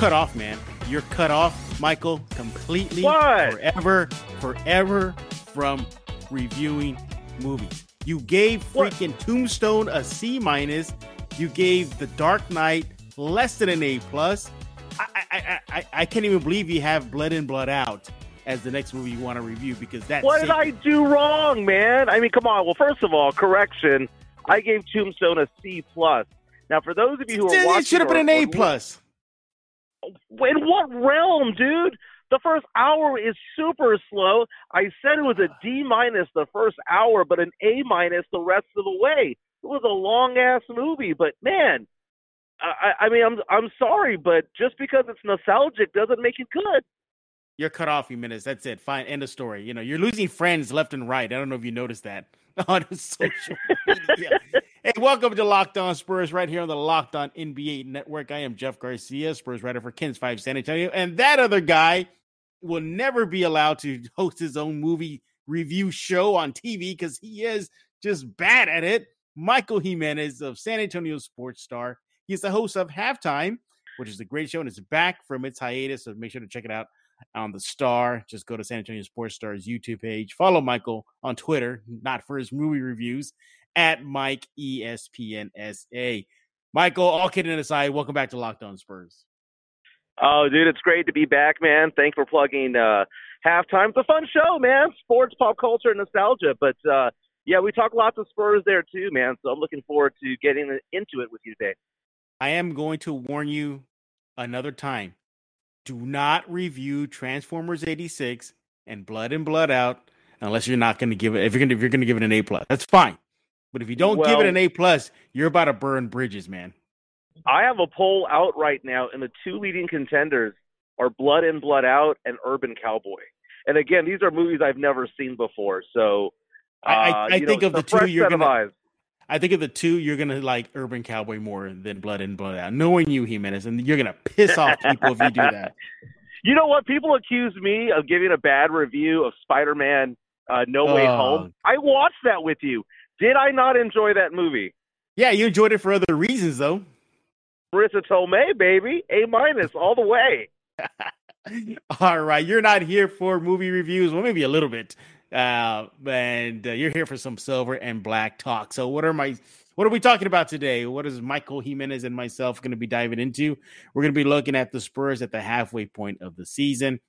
cut off, man. You're cut off, Michael, completely, What? forever, forever from reviewing movies. You gave What? freaking Tombstone a C minus. You gave The Dark Knight less than an A plus. I, I, I, I, I can't even believe you have Blood In, Blood Out as the next movie you want to review because that. What did I do wrong, man? I mean, come on. Well, first of all, correction. I gave Tombstone a C plus. Now, for those of you who are watching, It should have been an A plus. In what realm, dude? The first hour is super slow. I said it was a D minus the first hour, but an A minus the rest of the way. It was a long ass movie, but man, I, I mean, I'm I'm sorry, but just because it's nostalgic doesn't make it good. You're cut off, you minutes. That's it. Fine. End of story. You know, you're losing friends left and right. I don't know if you noticed that on social media. Hey, welcome to Locked On Spurs right here on the Locked On NBA Network. I am Jeff Garcia, Spurs writer for Kens 5 San Antonio. And that other guy will never be allowed to host his own movie review show on TV because he is just bad at it. Michael Jimenez of San Antonio Sports Star. He's the host of Halftime, which is a great show and it's back from its hiatus. So make sure to check it out on the Star. Just go to San Antonio Sports Star's YouTube page. Follow Michael on Twitter, not for his movie reviews, at Mike ESPNSA. Michael, all kidding aside, welcome back to Locked On Spurs. Oh, dude, it's great to be back, man. Thanks for plugging uh, halftime. It's a fun show, man. Sports, pop culture, and nostalgia. But uh, yeah, we talk lots of Spurs there too, man. So I'm looking forward to getting into it with you today. I am going to warn you another time. Do not review Transformers 86 and Blood and Blood Out unless you're not going to give it if you're going to if you're going to give it an A plus. That's fine. But if you don't give it an A plus, you're about to burn bridges, man. I have a poll out right now, and the two leading contenders are Blood In, Blood Out and Urban Cowboy. And again, these are movies I've never seen before. So I- I- uh, I think know, of the it's a fresh two, you're gonna- I think of the two, you're gonna like Urban Cowboy more than Blood and Blood Out. Knowing you, Jimenez, and you're gonna piss off people if you do that. You know what? People accuse me of giving a bad review of Spider-Man: uh, No Way Oh. Home. I watched that with you. Did I not enjoy that movie? Yeah, you enjoyed it for other reasons though. Marisa Tomei, baby, A minus all the way. All right, you're not here for movie reviews. Well, maybe a little bit, uh, and uh, you're here for some silver and black talk. So, what are my what are we talking about today? What is Michael Jimenez and myself going to be diving into? We're going to be looking at the Spurs at the halfway point of the season.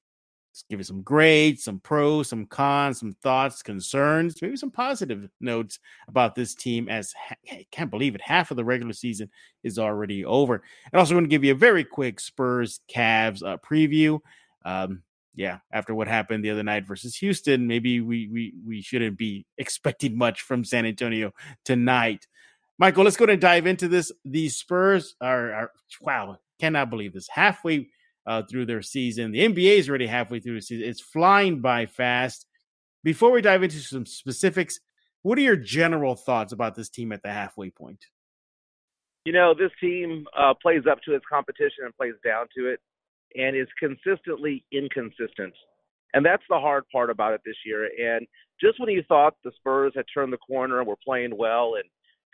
Give you some grades, some pros, some cons, some thoughts, concerns, maybe some positive notes about this team. As I can't believe it, half of the regular season is already over. And also, going to give you a very quick Spurs Cavs uh, preview. Um, yeah, after what happened the other night versus Houston, maybe we we we shouldn't be expecting much from San Antonio tonight. Michael, let's go and dive into this. The Spurs are, are wow, cannot believe this. Halfway uh, through their season, the NBA is already halfway through the season. It's flying by fast. Before we dive into some specifics, what are your general thoughts about this team at the halfway point? You know, this team uh, plays up to its competition and plays down to it, and is consistently inconsistent. And that's the hard part about it this year. And just when you thought the Spurs had turned the corner and were playing well and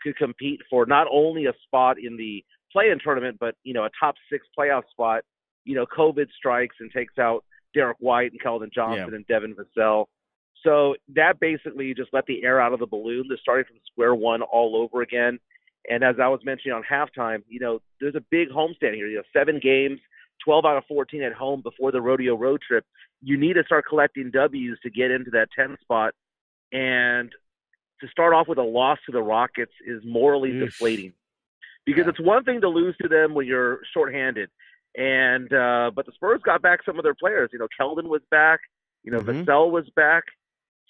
could compete for not only a spot in the play-in tournament, but you know, a top six playoff spot, you know, COVID strikes and takes out Derrick White and Keldon Johnson Yeah. and Devin Vassell. So that basically just let the air out of the balloon. They're starting from square one all over again. And as I was mentioning on halftime, you know, there's a big homestand here. You know, seven games, 12 out of 14 at home before the rodeo road trip. You need to start collecting W's to get into that 10 spot. And to start off with a loss to the Rockets is morally Oof. deflating because Yeah. it's one thing to lose to them when you're shorthanded. And uh, but the Spurs got back some of their players. You know, Keldon was back. You know, Mhm. Vassell was back.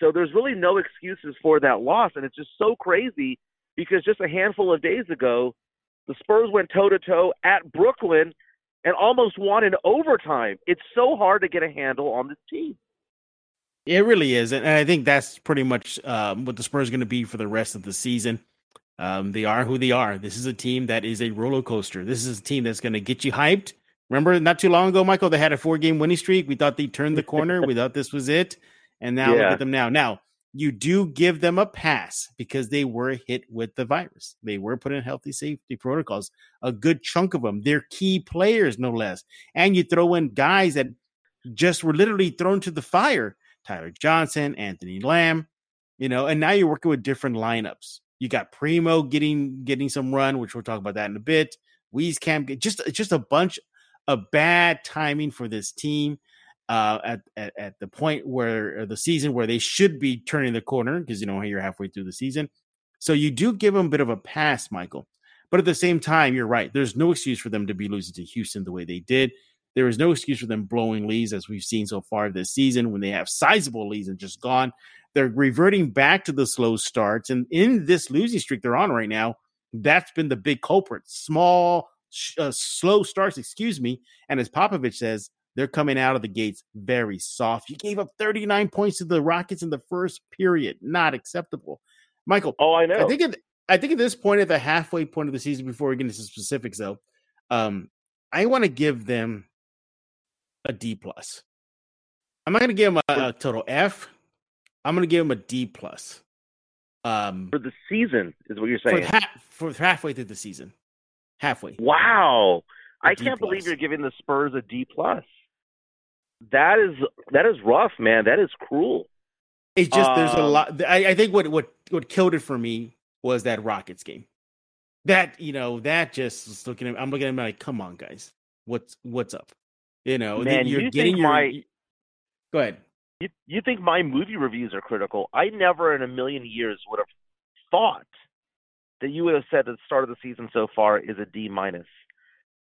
So there's really no excuses for that loss, and it's just so crazy because just a handful of days ago, the Spurs went toe to toe at Brooklyn and almost won in overtime. It's so hard to get a handle on this team. It really is, and I think that's pretty much um, what the Spurs are going to be for the rest of the season. Um, they are who they are. This is a team that is a roller coaster. This is a team that's going to get you hyped. Remember, not too long ago, Michael, they had a four-game winning streak. We thought they turned the corner. we thought this was it, and now look at them now. Now you do give them a pass because they were hit with the virus. They were put in healthy safety protocols. A good chunk of them, they're key players, no less. And you throw in guys that just were literally thrown to the fire. Tyler Johnson, Anthony Lamb, you know, and now you're working with different lineups. You got Primo getting getting some run, which we'll talk about that in a bit. Wieskamp, just just a bunch of bad timing for this team uh, at, at, at the point where the season where they should be turning the corner because you know you're halfway through the season. So you do give them a bit of a pass, Michael. But at the same time, you're right. There's no excuse for them to be losing to Houston the way they did. There is no excuse for them blowing leads as we've seen so far this season when they have sizable leads and just gone. They're reverting back to the slow starts. And in this losing streak they're on right now, that's been the big culprit. Small, uh, slow starts, excuse me. And as Popovich says, they're coming out of the gates very soft. You gave up 39 points to the Rockets in the first period. Not acceptable. Michael. Oh, I know. I think at, I think at this point, at the halfway point of the season, before we get into specifics, though, um, I want to give them a D plus. I'm not going to give them a, a, total F. I'm going to give them a D plus. Um, for the season is what you're saying. For, ha- for halfway through the season, halfway. Wow, I can't believe you're giving the Spurs a D plus that is that is rough, man. That is cruel. It's just there's a um, lot. I, I think what what what killed it for me was that Rockets game. That you know that just was looking at I'm looking at him like, come on, guys, what's what's up? You know, man, you're you getting your. My, go ahead. You you think my movie reviews are critical? I never in a million years would have thought that you would have said at the start of the season so far is a D minus.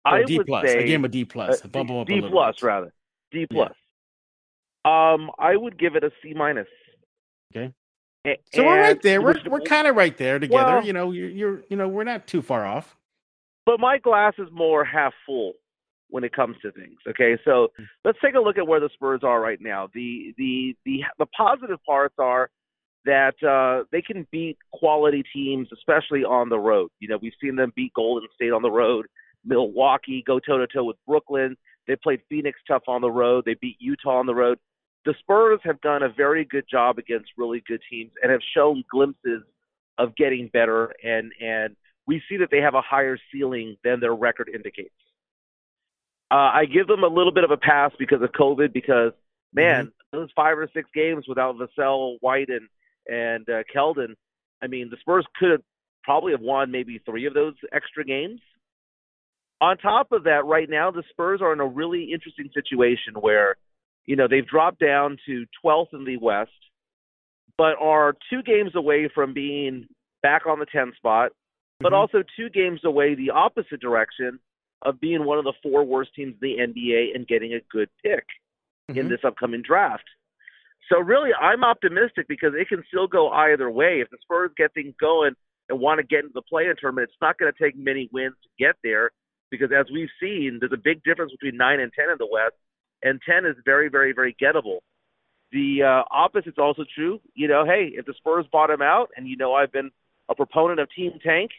I D would plus. say I gave him a D plus. Uh, D, D plus bit. rather. D plus. Yeah. Um, I would give it a C minus. Okay. A- so we're right there. We're we're kind of right there together. Well, you know, you're, you're you know we're not too far off. But my glass is more half full when it comes to things. Okay, so hmm. let's take a look at where the Spurs are right now. The the the the positive parts are that uh, they can beat quality teams, especially on the road. You know, we've seen them beat Golden State on the road, Milwaukee, go toe to toe with Brooklyn. They played Phoenix tough on the road. They beat Utah on the road. The Spurs have done a very good job against really good teams and have shown glimpses of getting better and and we see that they have a higher ceiling than their record indicates. Uh, I give them a little bit of a pass because of COVID because man, mm-hmm. those five or six games without Vassell, White, and and uh, Keldon, I mean, the Spurs could have probably have won maybe three of those extra games. On top of that, right now the Spurs are in a really interesting situation where, you know, they've dropped down to 12th in the West, but are two games away from being back on the 10 spot, but mm-hmm. also two games away the opposite direction of being one of the four worst teams in the NBA and getting a good pick mm-hmm. in this upcoming draft. So really, I'm optimistic because it can still go either way. If the Spurs get things going and want to get into the play-in tournament, it's not going to take many wins to get there because as we've seen, there's a big difference between nine and ten in the West, and ten is very, very, very gettable. The uh, opposite's also true. You know, hey, if the Spurs bottom out, and you know I've been a proponent of Team Tank,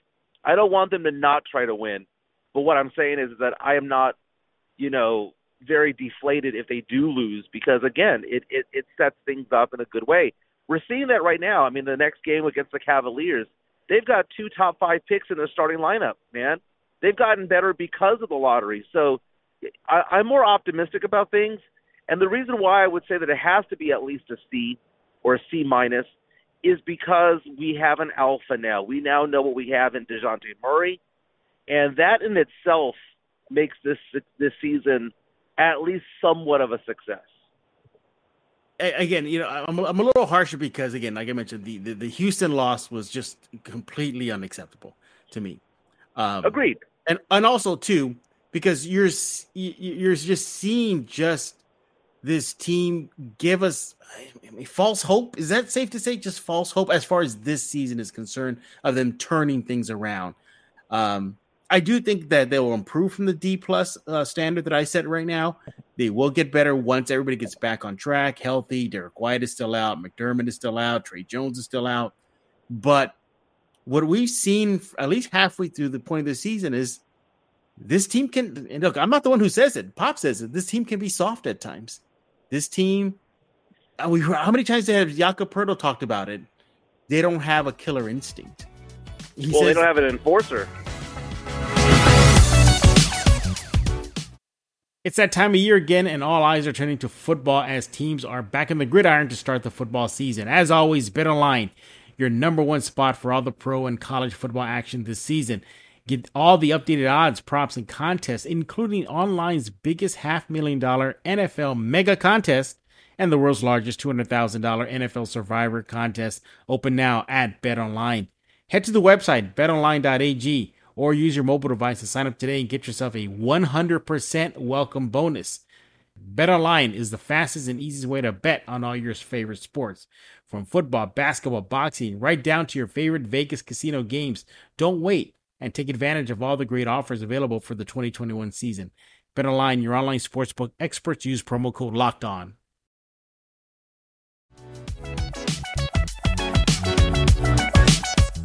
I don't want them to not try to win. But what I'm saying is that I am not, you know, very deflated if they do lose because again, it, it it sets things up in a good way. We're seeing that right now. I mean, the next game against the Cavaliers, they've got two top five picks in their starting lineup, man they've gotten better because of the lottery. So I, I'm more optimistic about things. And the reason why I would say that it has to be at least a C or a C minus is because we have an alpha now. We now know what we have in Dejounte Murray, and that in itself makes this this season at least somewhat of a success. Again, you know, I'm I'm a little harsher because again, like I mentioned, the, the, the Houston loss was just completely unacceptable to me. Um, Agreed. And and also too because you're you're just seeing just this team give us I mean, false hope. Is that safe to say? Just false hope as far as this season is concerned of them turning things around. Um, I do think that they will improve from the D plus uh, standard that I set right now. They will get better once everybody gets back on track, healthy. Derrick White is still out, McDermott is still out, Tre Jones is still out, but what we've seen at least halfway through the point of the season is this team can and look i'm not the one who says it pop says it this team can be soft at times this team we how many times have Jakob Poeltl talked about it? They don't have a killer instinct. He well, says, they don't have an enforcer. It's that time of year again, and all eyes are turning to football as teams are back in the gridiron to start the football season. As always, Bet Online, your number one spot for all the pro and college football action this season. Get all the updated odds, props, and contests, including online's biggest half million dollar NFL mega contest and the world's largest $200,000 NFL Survivor contest, open now at Bet Online. Head to the website, betonline.ag or use your mobile device to sign up today and get yourself a 100% welcome bonus. BetOnline is the fastest and easiest way to bet on all your favorite sports. From football, basketball, boxing, right down to your favorite Vegas casino games. Don't wait and take advantage of all the great offers available for the 2021 season. BetOnline, your online sportsbook experts use promo code LOCKED ON.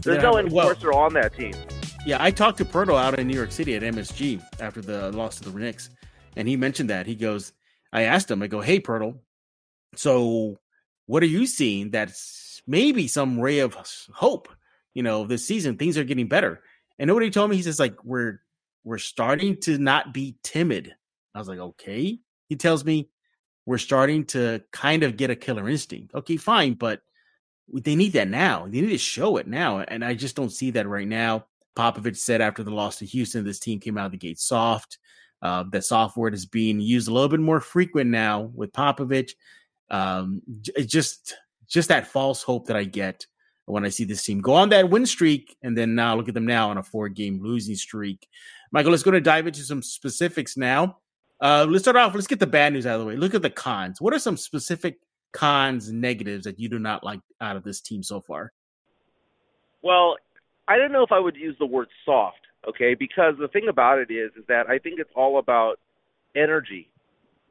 There's no enforcer well, on that team. Yeah, I talked to Poeltl out in New York City at MSG after the loss to the Knicks, and he mentioned that. He goes, I asked him, I go, hey, Poeltl, so what are you seeing that's maybe some ray of hope? You know, this season things are getting better. And nobody told me? He says, like, we're we're starting to not be timid. I was like, okay. He tells me we're starting to kind of get a killer instinct. Okay, fine, but they need that now. They need to show it now. And I just don't see that right now. Popovich said after the loss to Houston, this team came out of the gate soft. Uh, that soft word is being used a little bit more frequent now with Popovich. Um, it's just just that false hope that I get when I see this team go on that win streak, and then now look at them now on a four game losing streak. Michael, let's go to dive into some specifics now. Uh, let's start off. Let's get the bad news out of the way. Look at the cons. What are some specific cons, negatives that you do not like out of this team so far? Well, I don't know if I would use the word soft, okay? Because the thing about it is, is that I think it's all about energy.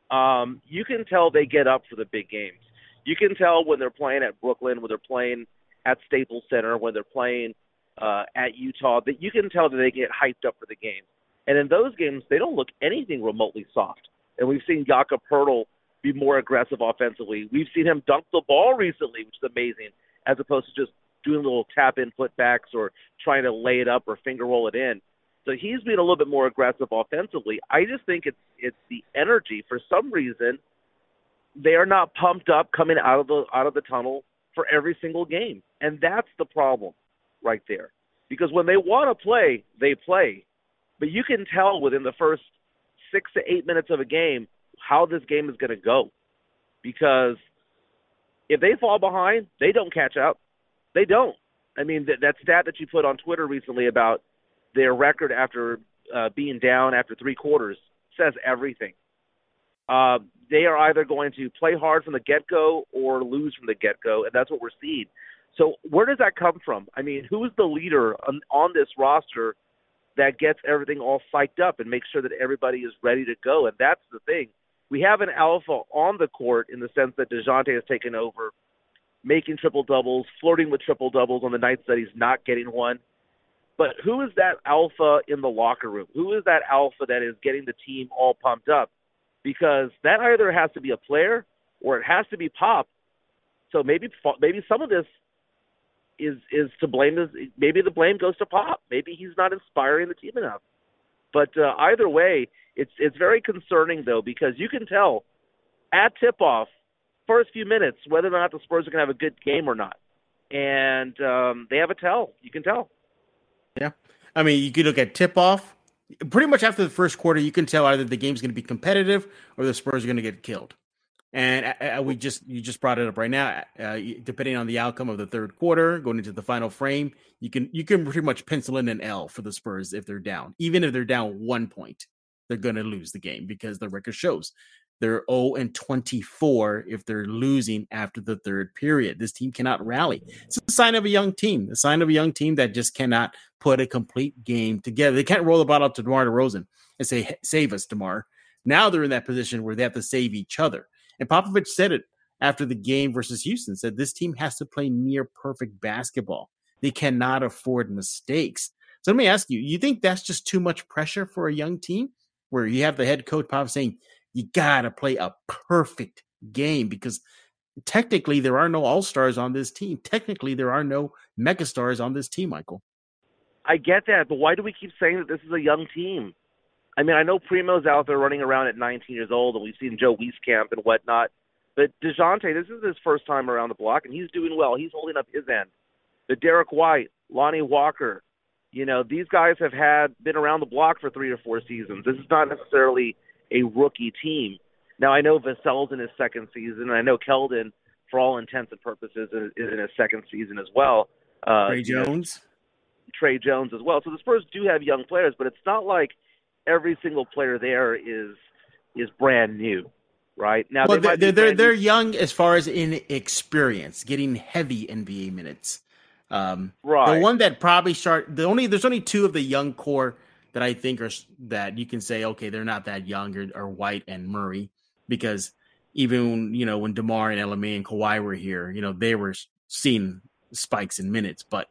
Um, you can tell they get up for the big games. You can tell when they're playing at Brooklyn, when they're playing at Staples Center, when they're playing uh, at Utah, that you can tell that they get hyped up for the game. And in those games, they don't look anything remotely soft. And we've seen Jakob Poeltl be more aggressive offensively. We've seen him dunk the ball recently, which is amazing, as opposed to just doing little tap in putbacks or trying to lay it up or finger roll it in. So he's being a little bit more aggressive offensively. I just think it's it's the energy. For some reason, they are not pumped up coming out of the out of the tunnel for every single game, and that's the problem right there. Because when they want to play, they play, but you can tell within the first six to eight minutes of a game how this game is going to go. Because if they fall behind, they don't catch up. They don't. I mean, that, that stat that you put on Twitter recently about their record after uh, being down after three quarters says everything. Uh, they are either going to play hard from the get go or lose from the get go, and that's what we're seeing. So, where does that come from? I mean, who's the leader on, on this roster that gets everything all psyched up and makes sure that everybody is ready to go? And that's the thing. We have an alpha on the court in the sense that DeJounte has taken over making triple doubles, flirting with triple doubles on the nights that he's not getting one. But who is that alpha in the locker room? Who is that alpha that is getting the team all pumped up? Because that either has to be a player or it has to be Pop. So maybe maybe some of this is is to blame. Is maybe the blame goes to Pop. Maybe he's not inspiring the team enough. But uh, either way, it's it's very concerning though because you can tell at tip off first few minutes whether or not the Spurs are going to have a good game or not. And um, they have a tell. You can tell. Yeah. I mean, you could look at tip off. Pretty much after the first quarter, you can tell either the game's going to be competitive or the Spurs are going to get killed. And uh, uh, we just you just brought it up right now. Uh, depending on the outcome of the third quarter, going into the final frame, you can you can pretty much pencil in an L for the Spurs if they're down. Even if they're down one point, they're going to lose the game because the record shows they're 0 and 24 if they're losing after the third period. This team cannot rally. It's a sign of a young team, a sign of a young team that just cannot put a complete game together. They can't roll the ball up to DeMar DeRozan and say, save us, DeMar. Now they're in that position where they have to save each other. And Popovich said it after the game versus Houston, said this team has to play near perfect basketball. They cannot afford mistakes. So let me ask you, you think that's just too much pressure for a young team where you have the head coach Pop saying, you got to play a perfect game because technically there are no all stars on this team. Technically, there are no megastars on this team, Michael. I get that, but why do we keep saying that this is a young team? I mean, I know Primo's out there running around at 19 years old, and we've seen Joe Wieskamp and whatnot. But Dejounte, this is his first time around the block, and he's doing well. He's holding up his end. But Derrick White, Lonnie Walker, you know, these guys have had been around the block for three or four seasons. This is not necessarily a rookie team. Now I know Vassell's in his second season, and I know Keldon, for all intents and purposes, is, in his second season as well. Uh, Tre Jones, know, Tre Jones as well. So the Spurs do have young players, but it's not like every single player there is is brand new, right? Now well, they they're they're, they're young as far as in experience, getting heavy NBA minutes. Um, right. The one that probably start the only there's only two of the young core that I think are that you can say okay they're not that young or, or White and Murray because even you know when Demar and LMA and Kawhi were here, you know they were seeing spikes in minutes. But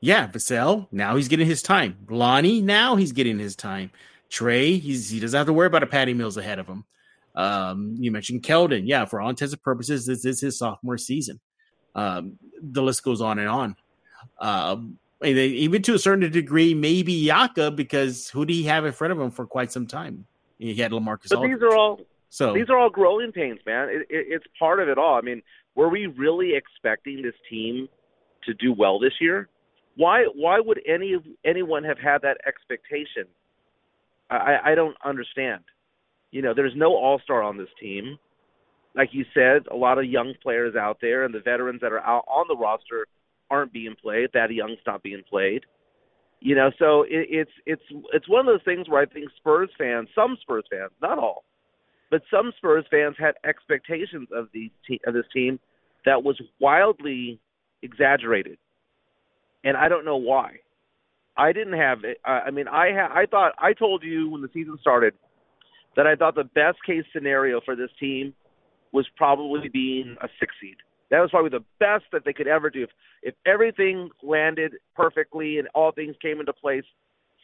yeah, Vassell now he's getting his time. Lonnie now he's getting his time. Tre he's he doesn't have to worry about a Patty Mills ahead of him. Um, you mentioned Keldon, yeah. For all intents and purposes, this is his sophomore season. Um, the list goes on and on. Um, even to a certain degree, maybe Yaka because who did he have in front of him for quite some time? He had Lamarcus. But Aldridge. these are all so these are all growing pains, man. It, it, it's part of it all. I mean, were we really expecting this team to do well this year? Why why would any of anyone have had that expectation? I, I don't understand. You know, there's no all star on this team. Like you said, a lot of young players out there, and the veterans that are out on the roster aren't being played. Thad Young's not being played. You know, so it, it's it's it's one of those things where I think Spurs fans, some Spurs fans, not all, but some Spurs fans had expectations of the te- of this team that was wildly exaggerated, and I don't know why. I didn't have it. I mean, I ha- I thought I told you when the season started that I thought the best case scenario for this team was probably being a six seed. That was probably the best that they could ever do. If, if everything landed perfectly and all things came into place,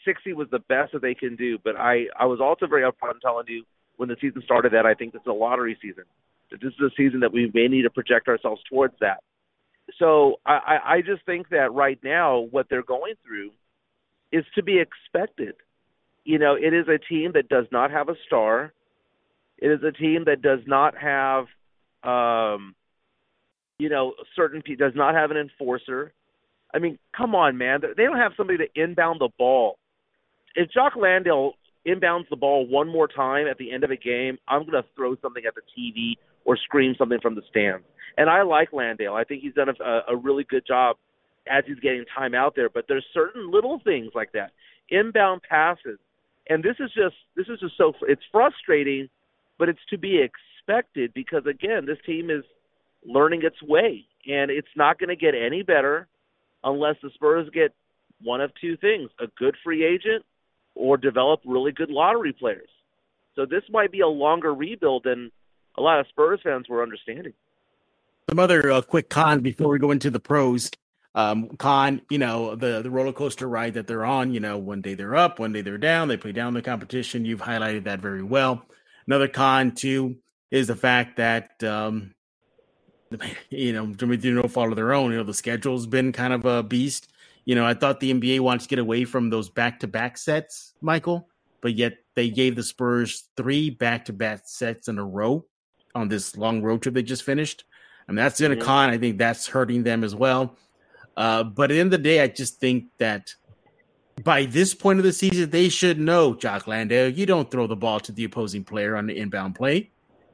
60 was the best that they can do. But I, I was also very upfront telling you when the season started that I think this is a lottery season. That this is a season that we may need to project ourselves towards that. So I, I just think that right now what they're going through is to be expected. You know, it is a team that does not have a star. It is a team that does not have um, you know, certain does not have an enforcer. I mean, come on, man. They don't have somebody to inbound the ball. If Jock Landale inbounds the ball one more time at the end of a game, I'm going to throw something at the TV or scream something from the stands. And I like Landale. I think he's done a, a really good job as he's getting time out there. But there's certain little things like that, inbound passes, and this is just this is just so it's frustrating, but it's to be expected because again, this team is learning its way, and it's not going to get any better unless the Spurs get one of two things: a good free agent or develop really good lottery players. So this might be a longer rebuild than a lot of Spurs fans were understanding. Some other uh, quick cons before we go into the pros. Um, con, you know, the the roller coaster ride that they're on. You know, one day they're up, one day they're down. They play down the competition. You've highlighted that very well. Another con too is the fact that um, you know, through no fault of their own. You know, the schedule's been kind of a beast. You know, I thought the NBA wanted to get away from those back to back sets, Michael, but yet they gave the Spurs three back to back sets in a row on this long road trip they just finished. I mean, that's in a con. I think that's hurting them as well. Uh, but at the end of the day, I just think that by this point of the season, they should know, Jock Landale, you don't throw the ball to the opposing player on the inbound play.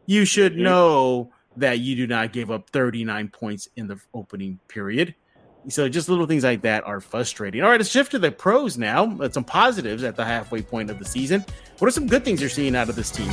You should know that you do not give up 39 points in the opening period. So just little things like that are frustrating. All right, let's shift to the pros now. Let's some positives at the halfway point of the season. What are some good things you're seeing out of this team?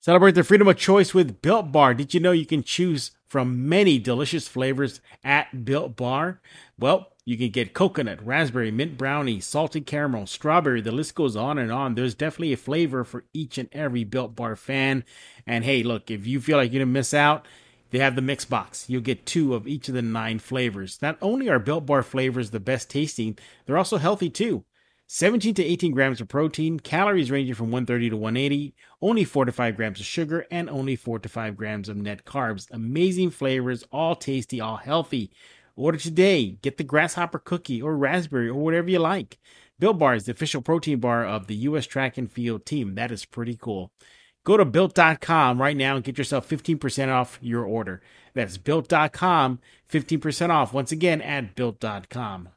Celebrate the freedom of choice with Built Bar. Did you know you can choose from many delicious flavors at Built Bar? Well, you can get coconut, raspberry, mint brownie, salted caramel, strawberry. The list goes on and on. There's definitely a flavor for each and every Built Bar fan. And hey, look, if you feel like you're going to miss out, they have the mix box. You'll get two of each of the nine flavors. Not only are Built Bar flavors the best tasting, they're also healthy too. 17 to 18 grams of protein, calories ranging from 130 to 180, only 4 to 5 grams of sugar, and only 4 to 5 grams of net carbs. Amazing flavors, all tasty, all healthy. Order today. Get the grasshopper cookie or raspberry or whatever you like. Built Bar is the official protein bar of the U.S. track and field team. That is pretty cool. Go to built.com right now and get yourself 15% off your order. That's built.com, 15% off. Once again, at built.com.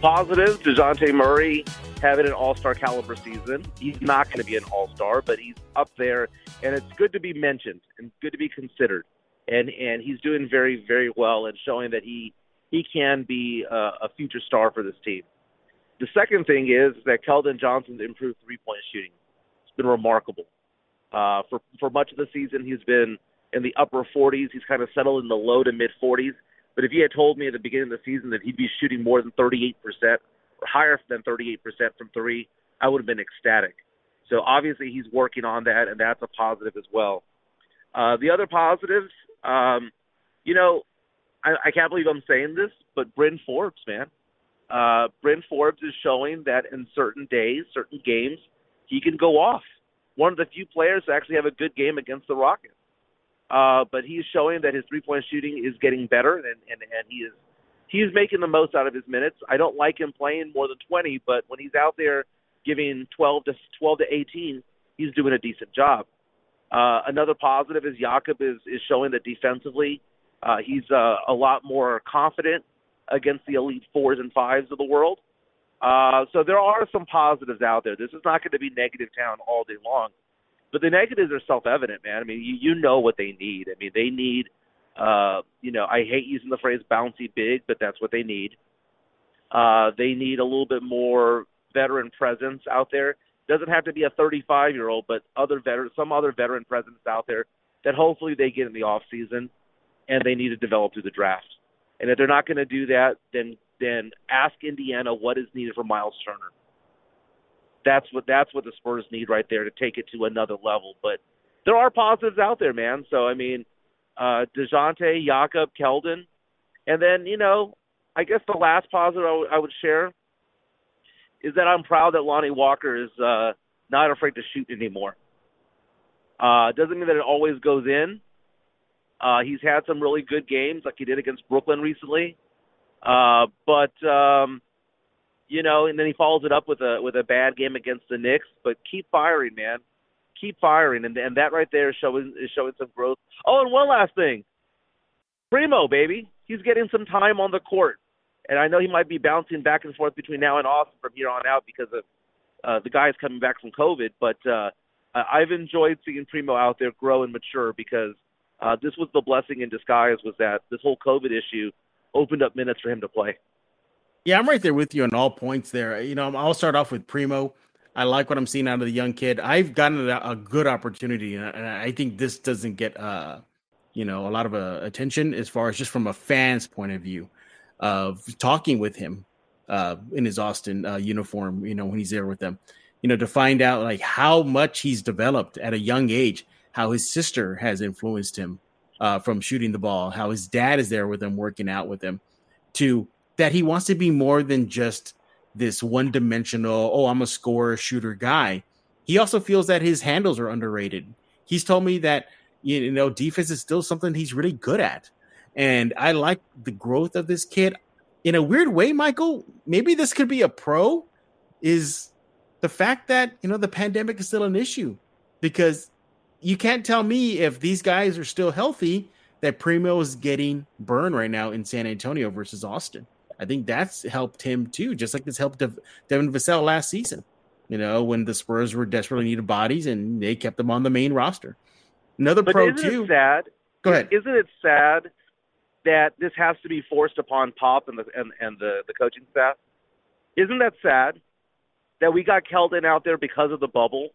Positive, DeJounte Murray having an all-star caliber season. He's not going to be an all-star, but he's up there, and it's good to be mentioned and good to be considered. And and he's doing very very well and showing that he he can be a, a future star for this team. The second thing is that Keldon Johnson's improved three-point shooting. It's been remarkable. Uh, for for much of the season, he's been in the upper 40s. He's kind of settled in the low to mid 40s. But if you had told me at the beginning of the season that he'd be shooting more than 38% or higher than 38% from three, I would have been ecstatic. So obviously he's working on that, and that's a positive as well. Uh, the other positives, um, you know, I, I can't believe I'm saying this, but Bryn Forbes, man, uh, Bryn Forbes is showing that in certain days, certain games, he can go off. One of the few players to actually have a good game against the Rockets. Uh, but he's showing that his three point shooting is getting better, and, and and he is he's making the most out of his minutes. I don't like him playing more than 20, but when he's out there giving 12 to 12 to 18, he's doing a decent job. Uh, another positive is Jakob is is showing that defensively uh, he's uh, a lot more confident against the elite fours and fives of the world. Uh, so there are some positives out there. This is not going to be negative town all day long. But the negatives are self-evident, man. I mean, you, you know what they need. I mean, they need, uh, you know, I hate using the phrase bouncy big, but that's what they need. Uh, they need a little bit more veteran presence out there. Doesn't have to be a 35 year old, but other veteran, some other veteran presence out there that hopefully they get in the off season, and they need to develop through the draft. And if they're not going to do that, then then ask Indiana what is needed for Miles Turner that's what that's what the Spurs need right there to take it to another level. But there are positives out there, man. So I mean, uh, Dejounte, Jakob, Keldon, and then you know, I guess the last positive I, w- I would share is that I'm proud that Lonnie Walker is uh, not afraid to shoot anymore. Uh, doesn't mean that it always goes in. Uh, he's had some really good games, like he did against Brooklyn recently. Uh, but um, you know, and then he follows it up with a with a bad game against the Knicks. But keep firing, man. Keep firing, and and that right there is showing is showing some growth. Oh, and one last thing, Primo, baby, he's getting some time on the court, and I know he might be bouncing back and forth between now and Austin from here on out because of uh, the guys coming back from COVID. But uh, I've enjoyed seeing Primo out there grow and mature because uh, this was the blessing in disguise was that this whole COVID issue opened up minutes for him to play. Yeah, I'm right there with you on all points there. You know, I'll start off with Primo. I like what I'm seeing out of the young kid. I've gotten a, a good opportunity, and I think this doesn't get, uh, you know, a lot of uh, attention as far as just from a fan's point of view of talking with him uh, in his Austin uh, uniform. You know, when he's there with them, you know, to find out like how much he's developed at a young age, how his sister has influenced him uh, from shooting the ball, how his dad is there with him, working out with him, to that he wants to be more than just this one dimensional, oh, I'm a scorer shooter guy. He also feels that his handles are underrated. He's told me that, you know, defense is still something he's really good at. And I like the growth of this kid. In a weird way, Michael, maybe this could be a pro, is the fact that, you know, the pandemic is still an issue because you can't tell me if these guys are still healthy that Primo is getting burned right now in San Antonio versus Austin. I think that's helped him too, just like this helped Devin Vassell last season. You know, when the Spurs were desperately needed bodies and they kept them on the main roster. Another but pro isn't too. It sad. Go ahead. Isn't it sad that this has to be forced upon Pop and the and, and the, the coaching staff? Isn't that sad that we got Keldon out there because of the bubble,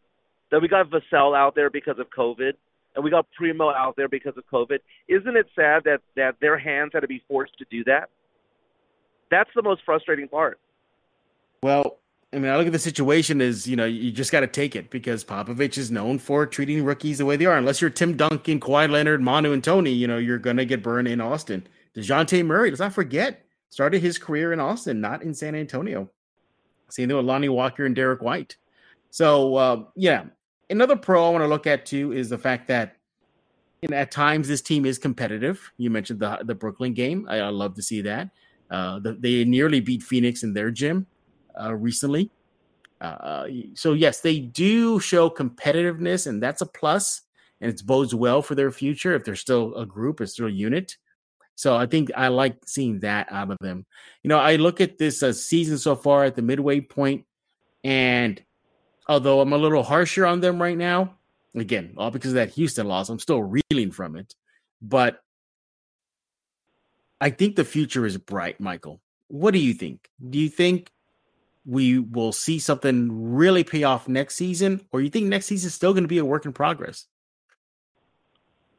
that we got Vassell out there because of COVID, and we got Primo out there because of COVID? Isn't it sad that that their hands had to be forced to do that? That's the most frustrating part. Well, I mean, I look at the situation as you know, you just got to take it because Popovich is known for treating rookies the way they are. Unless you're Tim Duncan, Kawhi Leonard, Manu, and Tony, you know, you're gonna get burned in Austin. Dejounte Murray, let's not forget, started his career in Austin, not in San Antonio. Same thing with Lonnie Walker and Derrick White. So uh, yeah, another pro I want to look at too is the fact that and at times this team is competitive. You mentioned the the Brooklyn game. I, I love to see that. Uh, the, they nearly beat Phoenix in their gym uh, recently. Uh, so yes, they do show competitiveness, and that's a plus, and it bodes well for their future if they're still a group, it's still a unit. So I think I like seeing that out of them. You know, I look at this uh, season so far at the midway point, and although I'm a little harsher on them right now, again, all because of that Houston loss, I'm still reeling from it. But I think the future is bright, Michael. What do you think? Do you think we will see something really pay off next season, or you think next season is still going to be a work in progress?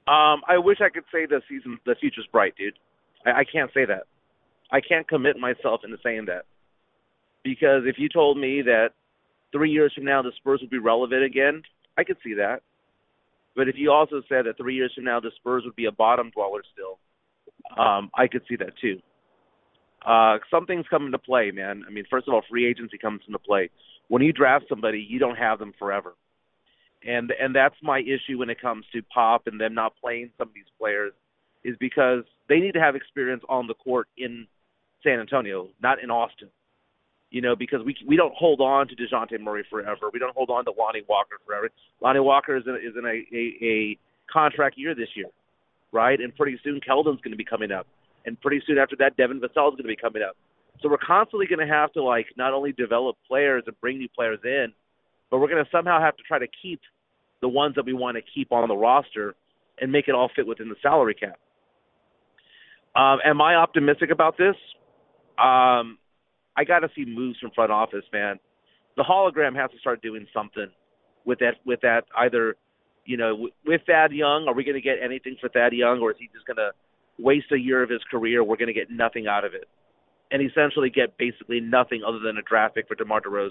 Um, I wish I could say the season, the future's bright, dude. I, I can't say that. I can't commit myself into saying that because if you told me that three years from now the Spurs would be relevant again, I could see that. But if you also said that three years from now the Spurs would be a bottom dweller still, um, I could see that too. Uh, something's come into play, man. I mean, first of all, free agency comes into play. When you draft somebody, you don't have them forever, and and that's my issue when it comes to Pop and them not playing some of these players, is because they need to have experience on the court in San Antonio, not in Austin. You know, because we we don't hold on to Dejounte Murray forever. We don't hold on to Lonnie Walker forever. Lonnie Walker is in, is in a, a, a contract year this year, right? And pretty soon Keldon's going to be coming up and pretty soon after that, Devin Vassell is going to be coming up. So we're constantly going to have to like not only develop players and bring new players in, but we're going to somehow have to try to keep the ones that we want to keep on the roster and make it all fit within the salary cap. Um, am I optimistic about this? Um, I got to see moves from front office, man. The hologram has to start doing something with that. With that, either you know, with Thad Young, are we going to get anything for Thad Young, or is he just going to waste a year of his career, we're going to get nothing out of it, and essentially get basically nothing other than a draft pick for DeMar DeRozan.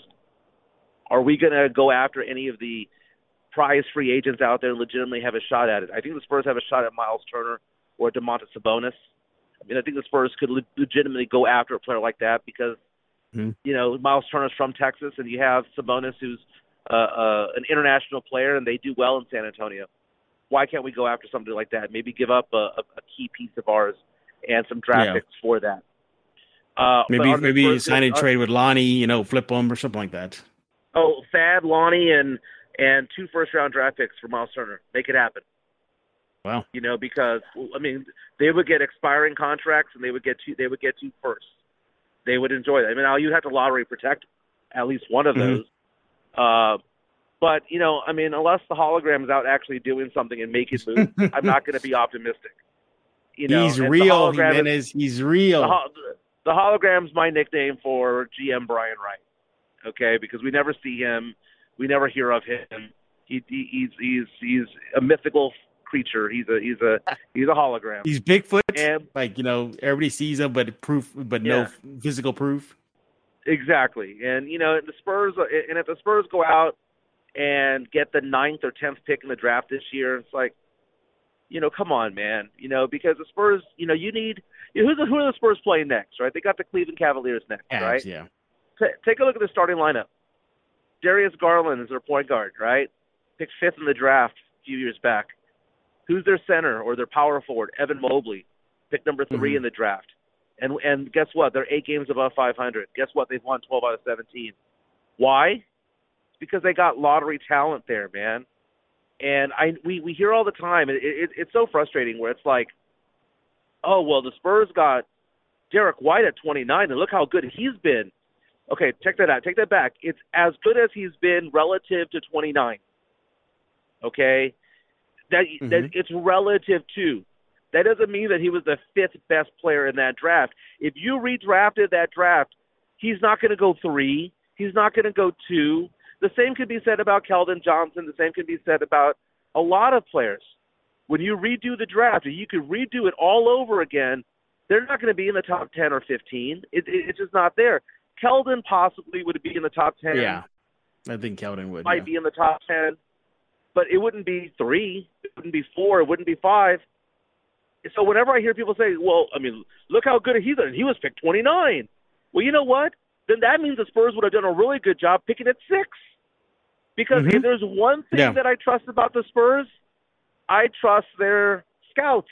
Are we going to go after any of the prize free agents out there and legitimately have a shot at it? I think the Spurs have a shot at Miles Turner or Domantas Sabonis. I mean, I think the Spurs could le- legitimately go after a player like that because, mm-hmm. you know, Miles Turner's from Texas, and you have Sabonis, who's uh, uh, an international player, and they do well in San Antonio why can't we go after somebody like that? Maybe give up a, a, a key piece of ours and some draft yeah. picks for that. Uh, maybe maybe first, sign a uh, trade with Lonnie, you know, flip them or something like that. Oh, Thad, Lonnie, and and two first round draft picks for Miles Turner. Make it happen. Wow. You know, because I mean, they would get expiring contracts, and they would get two. They would get two first. They would enjoy that. I mean, now you'd have to lottery protect at least one of mm-hmm. Those. Uh, but you know, I mean, unless the hologram is out actually doing something and making moves, I'm not going to be optimistic. You know, he's real. Jimenez, is, he's real. The, the hologram's my nickname for GM Brian Wright. Okay, because we never see him, we never hear of him. He, he, he's he's he's a mythical creature. He's a he's a he's a hologram. He's Bigfoot. And, like you know, everybody sees him, but proof, but yeah. no physical proof. Exactly, and you know the Spurs, and if the Spurs go out and get the ninth or tenth pick in the draft this year. It's like, you know, come on, man. You know, because the Spurs, you know, you need you know, who's the, who are the Spurs playing next, right? They got the Cleveland Cavaliers next, Abs, right? Yeah. T- take a look at the starting lineup. Darius Garland is their point guard, right? Picked fifth in the draft a few years back. Who's their center or their power forward? Evan Mobley, picked number 3 mm-hmm. in the draft. And and guess what? They're eight games above 500. Guess what? They've won 12 out of 17. Why? because they got lottery talent there, man. And I we we hear all the time. It, it, it's so frustrating where it's like, oh well, the Spurs got Derrick White at 29, and look how good he's been. Okay, check that out. Take that back. It's as good as he's been relative to 29. Okay, that mm-hmm. that it's relative to. That doesn't mean that he was the fifth best player in that draft. If you redrafted that draft, he's not going to go three. He's not going to go two. The same could be said about Keldon Johnson. The same can be said about a lot of players. When you redo the draft, you could redo it all over again. They're not going to be in the top 10 or 15. It, it, it's just not there. Keldon possibly would be in the top ten. Yeah, I think Keldon would. Might yeah. be in the top ten, but it wouldn't be three. It wouldn't be four. It wouldn't be five. So whenever I hear people say, "Well, I mean, look how good he's done. He was picked 29." Well, you know what? Then that means the Spurs would have done a really good job picking at six. Because Mhm. if there's one thing Yeah. that I trust about the Spurs, I trust their scouts.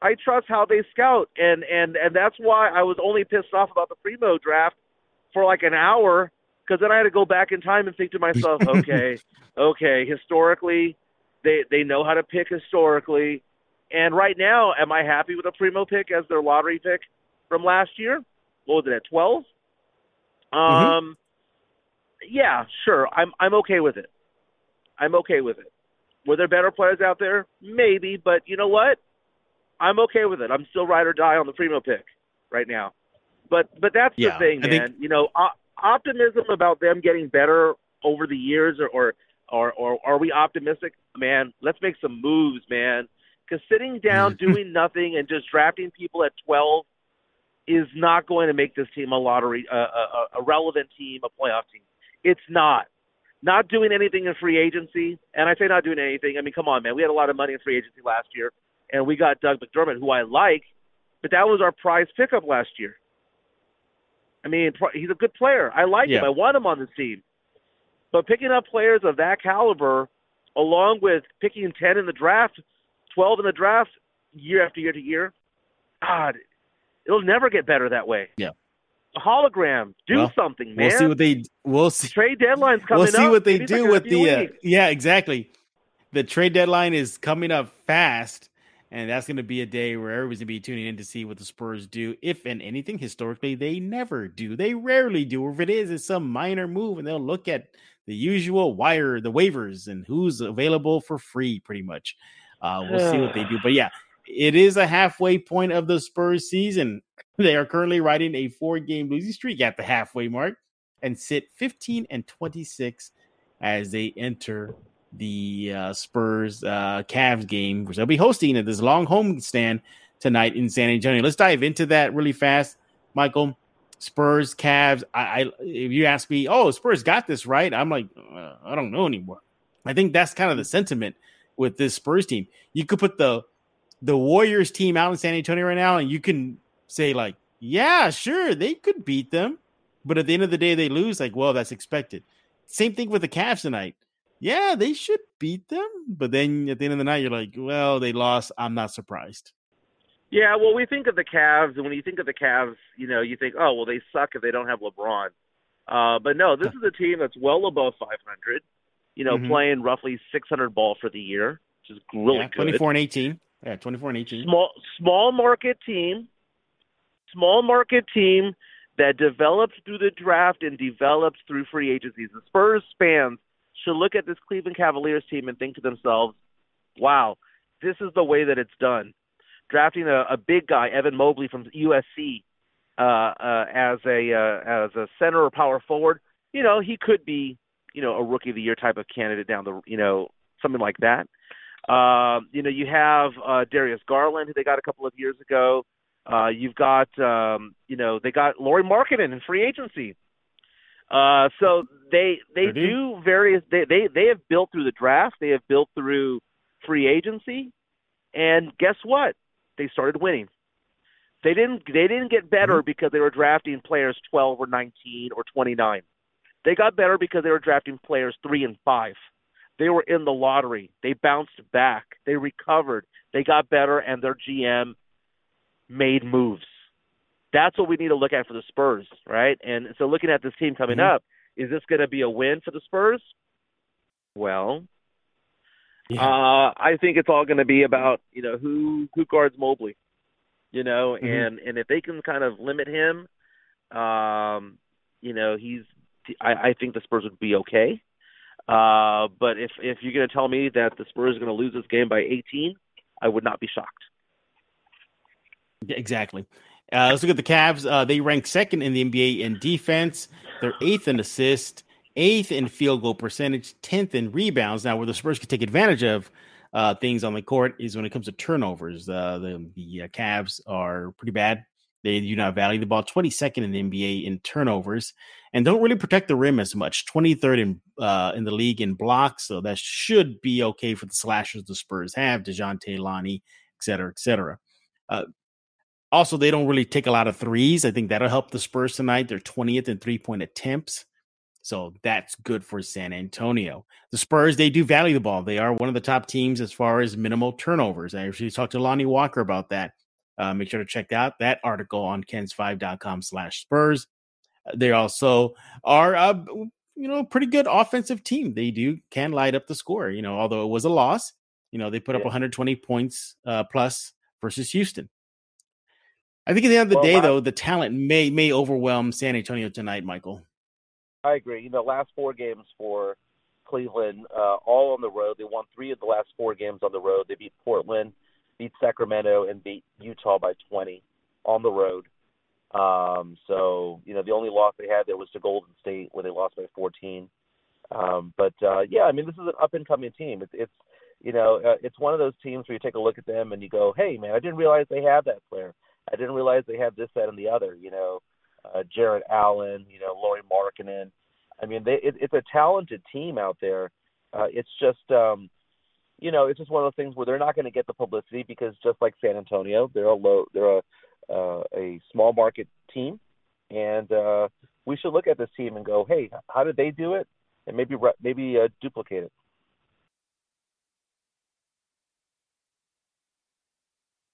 I trust how they scout, and and and that's why I was only pissed off about the Primo draft for like an hour, because then I had to go back in time and think to myself, okay, okay, historically, they they know how to pick historically, and right now, am I happy with a Primo pick as their lottery pick from last year? What was it at 12 Um, yeah, sure, I'm I'm okay with it. I'm okay with it. Were there better players out there? Maybe, but you know what? I'm okay with it. I'm still ride or die on the Primo pick right now. But but that's Yeah, the thing, man. think- You know, o- optimism about them getting better over the years, or or or, or are we optimistic, man? Let's make some moves, man. Because sitting down, doing nothing, and just drafting people at 12 is not going to make this team a lottery, uh, a, a relevant team, a playoff team. It's not. Not doing anything in free agency, and I say not doing anything. I mean, come on, man. We had a lot of money in free agency last year, and we got Doug McDermott, who I like, but that was our prize pickup last year. I mean, he's a good player. I like him. I want him on this team. But picking up players of that caliber, along with picking 10 in the draft, 12 in the draft, year after year to year, God, it'll never get better that way. Yeah. A hologram, do Well, something, man. We'll see what they. We'll see. Trade deadline's coming We'll see what they like do with the. Uh, yeah, exactly. The trade deadline is coming up fast, and that's going to be a day where everybody's going to be tuning in to see what the Spurs do. If and anything, historically, they never do. They rarely do. Or if it is, it's some minor move, and they'll look at the usual wire, the waivers, and who's available for free, pretty much. Uh, we'll see what they do. But yeah, it is a halfway point of the Spurs season. They are currently riding a four game losing streak at the halfway mark and sit 15 and 26 as they enter the uh, Spurs uh, Cavs game, which they'll be hosting at this long home stand tonight in San Antonio. Let's dive into that really fast, Michael. Spurs, Cavs. I, I if you ask me, oh, Spurs got this right. I'm like, uh, I don't know anymore. I think that's kind of the sentiment with this Spurs team. You could put the the Warriors team out in San Antonio right now, and you can say like, yeah, sure, they could beat them, but at the end of the day, they lose. Like, well, that's expected. Same thing with the Cavs tonight. Yeah, they should beat them, but then at the end of the night, you're like, well, they lost. I'm not surprised. Yeah, well, we think of the Cavs, and when you think of the Cavs, you know, you think, oh, well, they suck if they don't have LeBron. Uh, but no, this is a team that's well above 500. You know, Mhm. playing roughly 600 ball for the year, which is really yeah, good. 24 and 18. Yeah, 24 and 18. Small, small market team, small market team that develops through the draft and develops through free agencies. The Spurs fans should look at this Cleveland Cavaliers team and think to themselves, "Wow, this is the way that it's done." Drafting a, a big guy, Evan Mobley from USC, uh, uh, as a uh, as a center or power forward, you know he could be, you know, a rookie of the year type of candidate down the, you know, something like that. Um, you know, you have uh, Darius Garland, who they got a couple of years ago. Uh, you've got, um, you know, they got Lauri Markkanen in free agency. Uh, so they they do. various. They they they have built through the draft. They have built through free agency, and guess what? They started winning. They didn't they didn't get better because they were drafting players 12 or 19 or 29. They got better because they were drafting players 3 and 5. They were in the lottery. They bounced back. They recovered. They got better and their GM made moves. That's what we need to look at for the Spurs, right? And so looking at this team coming Mhm. up, is this going to be a win for the Spurs? Well, Yeah. uh, I think it's all going to be about you know who who guards Mobley, you know, Mhm. and and if they can kind of limit him, um, you know, he's I, I think the Spurs would be okay. Uh, but if if you're going to tell me that the Spurs are going to lose this game by 18, I would not be shocked. Exactly. Uh, let's look at the Cavs. Uh, they rank second in the NBA in defense. They're eighth in assist, eighth in field goal percentage, tenth in rebounds. Now, where the Spurs can take advantage of uh, things on the court is when it comes to turnovers. Uh, the the uh, Cavs are pretty bad They do not value the ball. 22nd in the NBA in turnovers, and don't really protect the rim as much. 23rd in uh, in the league in blocks, so that should be okay for the slashers the Spurs have. Dejounte, Lonnie, et cetera, et cetera. Uh, also, they don't really take a lot of threes. I think that'll help the Spurs tonight. They're 20th in three point attempts. So that's good for San Antonio. The Spurs, they do value the ball. They are one of the top teams as far as minimal turnovers. I actually talked to Lonnie Walker about that. Uh, make sure to check out that article on kens5.com slash Spurs. They also are, uh, you know, pretty good offensive team. They do can light up the score, you know, although it was a loss, you know, they put up 120 points uh, plus versus Houston. I think at the end of the well, day, though, the talent may may overwhelm San Antonio tonight, Michael. I agree. You know, last four games for Cleveland, uh, all on the road. They won three of the last four games on the road. They beat Portland, beat Sacramento, and beat Utah by 20 on the road. Um, so, you know, the only loss they had there was to Golden State where they lost by 14. Um, but uh, yeah, I mean, this is an up and coming team. It's, it's you know, uh, it's one of those teams where you take a look at them and you go, hey, man, I didn't realize they had that player. I didn't realize they had this, that, and the other. You know, uh, Jarrett Allen, you know, Lauri Markkanen. I mean, they, it, it's a talented team out there. Uh, it's just, um, you know, it's just one of those things where they're not going to get the publicity because just like San Antonio, they're a low, they're a uh, a small market team, and uh, we should look at this team and go, hey, how did they do it, and maybe maybe uh, duplicate it.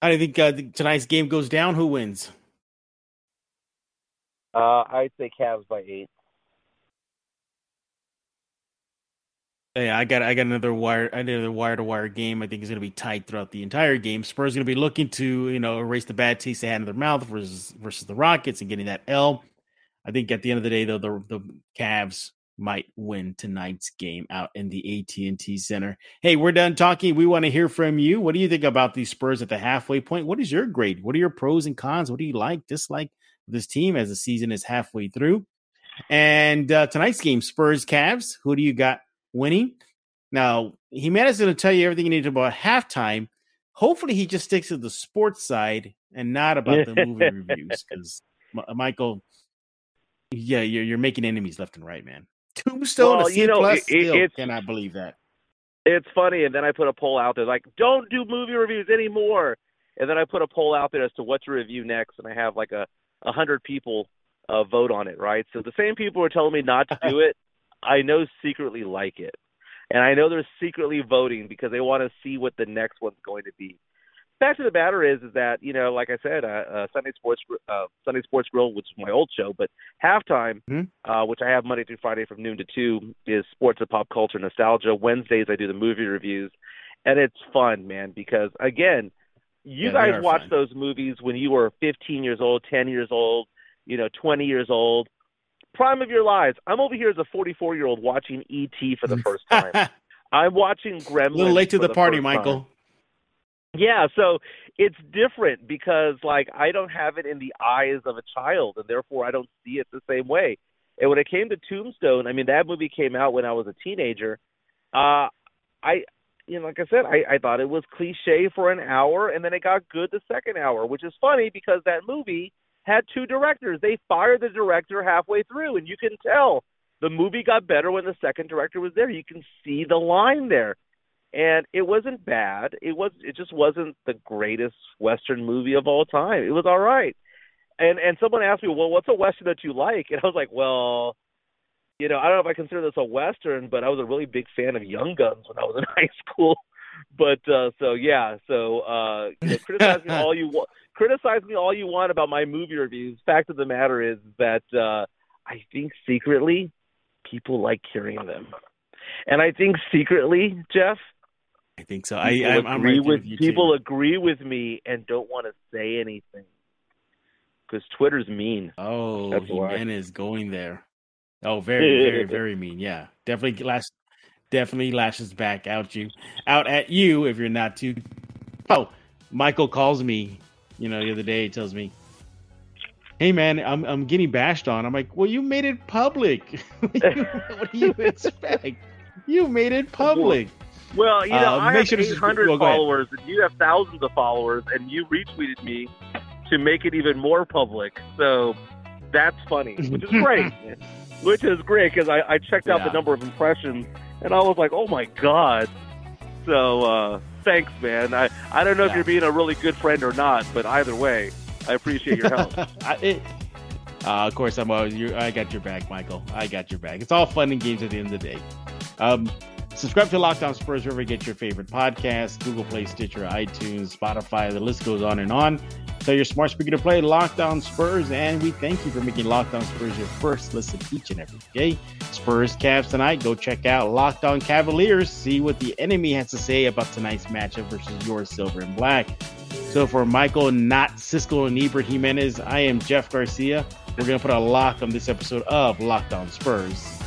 How do you think uh, tonight's game goes down? Who wins? Uh, I'd say Cavs by eight. Yeah, I got I got another wire another wire to wire game. I think is going to be tight throughout the entire game. Spurs going to be looking to you know erase the bad taste they had in their mouth versus versus the Rockets and getting that L. I think at the end of the day though the the Cavs might win tonight's game out in the AT&T Center. Hey, we're done talking. We want to hear from you. What do you think about these Spurs at the halfway point? What is your grade? What are your pros and cons? What do you like, dislike this team as the season is halfway through. And uh, tonight's game, Spurs Cavs. Who do you got winning? Now, Jimenez is going to tell you everything you need to about halftime. Hopefully, he just sticks to the sports side and not about the movie reviews because M- Michael, yeah, you're, you're making enemies left and right, man. Tombstone, well, you know, plus, it, still cannot believe that. It's funny, and then I put a poll out there like, "Don't do movie reviews anymore." And then I put a poll out there as to what to review next, and I have like a a hundred people uh, vote on it, right? So the same people are telling me not to do it, I know secretly like it, and I know they're secretly voting because they want to see what the next one's going to be. Fact of the matter is, is that you know, like I said, uh, uh, Sunday Sports uh, Sunday Sports Grill, which is my old show, but halftime, mm-hmm. uh, which I have Monday through Friday from noon to two, is sports and pop culture nostalgia. Wednesdays I do the movie reviews, and it's fun, man, because again, you yeah, guys watched those movies when you were 15 years old, 10 years old, you know, 20 years old, prime of your lives. I'm over here as a 44 year old watching E.T. for the first time. I'm watching Gremlins. A little late to the, the party, Michael. Time. Yeah, so it's different because like I don't have it in the eyes of a child, and therefore I don't see it the same way. And when it came to Tombstone, I mean that movie came out when I was a teenager. Uh, I you know, like I said, I, I thought it was cliche for an hour, and then it got good the second hour, which is funny because that movie had two directors. They fired the director halfway through, and you can tell the movie got better when the second director was there. You can see the line there, and it wasn't bad. It was. It just wasn't the greatest western movie of all time. It was all right. And and someone asked me, well, what's a western that you like? And I was like, well, you know, I don't know if I consider this a western, but I was a really big fan of Young Guns when I was in high school. But uh so yeah, so uh you know, criticize me all you want criticize me all you want about my movie reviews. Fact of the matter is that uh I think secretly people like hearing them. And I think secretly, Jeff, I think so. I I'm agree with, with people too. agree with me and don't want to say anything because Twitter's mean. Oh, That's man is going there. Oh, very, very, very mean. Yeah, definitely lash, definitely lashes back out you, out at you if you're not too. Oh, Michael calls me, you know, the other day. He tells me, "Hey, man, I'm I'm getting bashed on." I'm like, "Well, you made it public. what do you expect? You made it public." Well, you know, uh, I have sure 800 well, followers, and you have thousands of followers, and you retweeted me to make it even more public. So that's funny, which is great. which is great because I, I checked out Yeah. the number of impressions and I was like, oh my god. So uh, thanks, man. I, I don't know if you're being a really good friend or not, but either way, I appreciate your help. I, it, uh, of course, I'm always. You, I got your back, Michael. I got your back. It's all fun and games at the end of the day. Um, subscribe to Locked On Spurs wherever you get your favorite podcasts: Google Play, Stitcher, iTunes, Spotify. The list goes on and on. Tell your smart speaker to play Locked On Spurs, and we thank you for making Locked On Spurs your first listen each and every day. Spurs Cavs tonight. Go check out Locked On Cavaliers. See what the enemy has to say about tonight's matchup versus your silver and black. So for Michael, not Siskel and Ebert Jimenez, I am Jeff Garcia. We're going to put a lock on this episode of Locked On Spurs.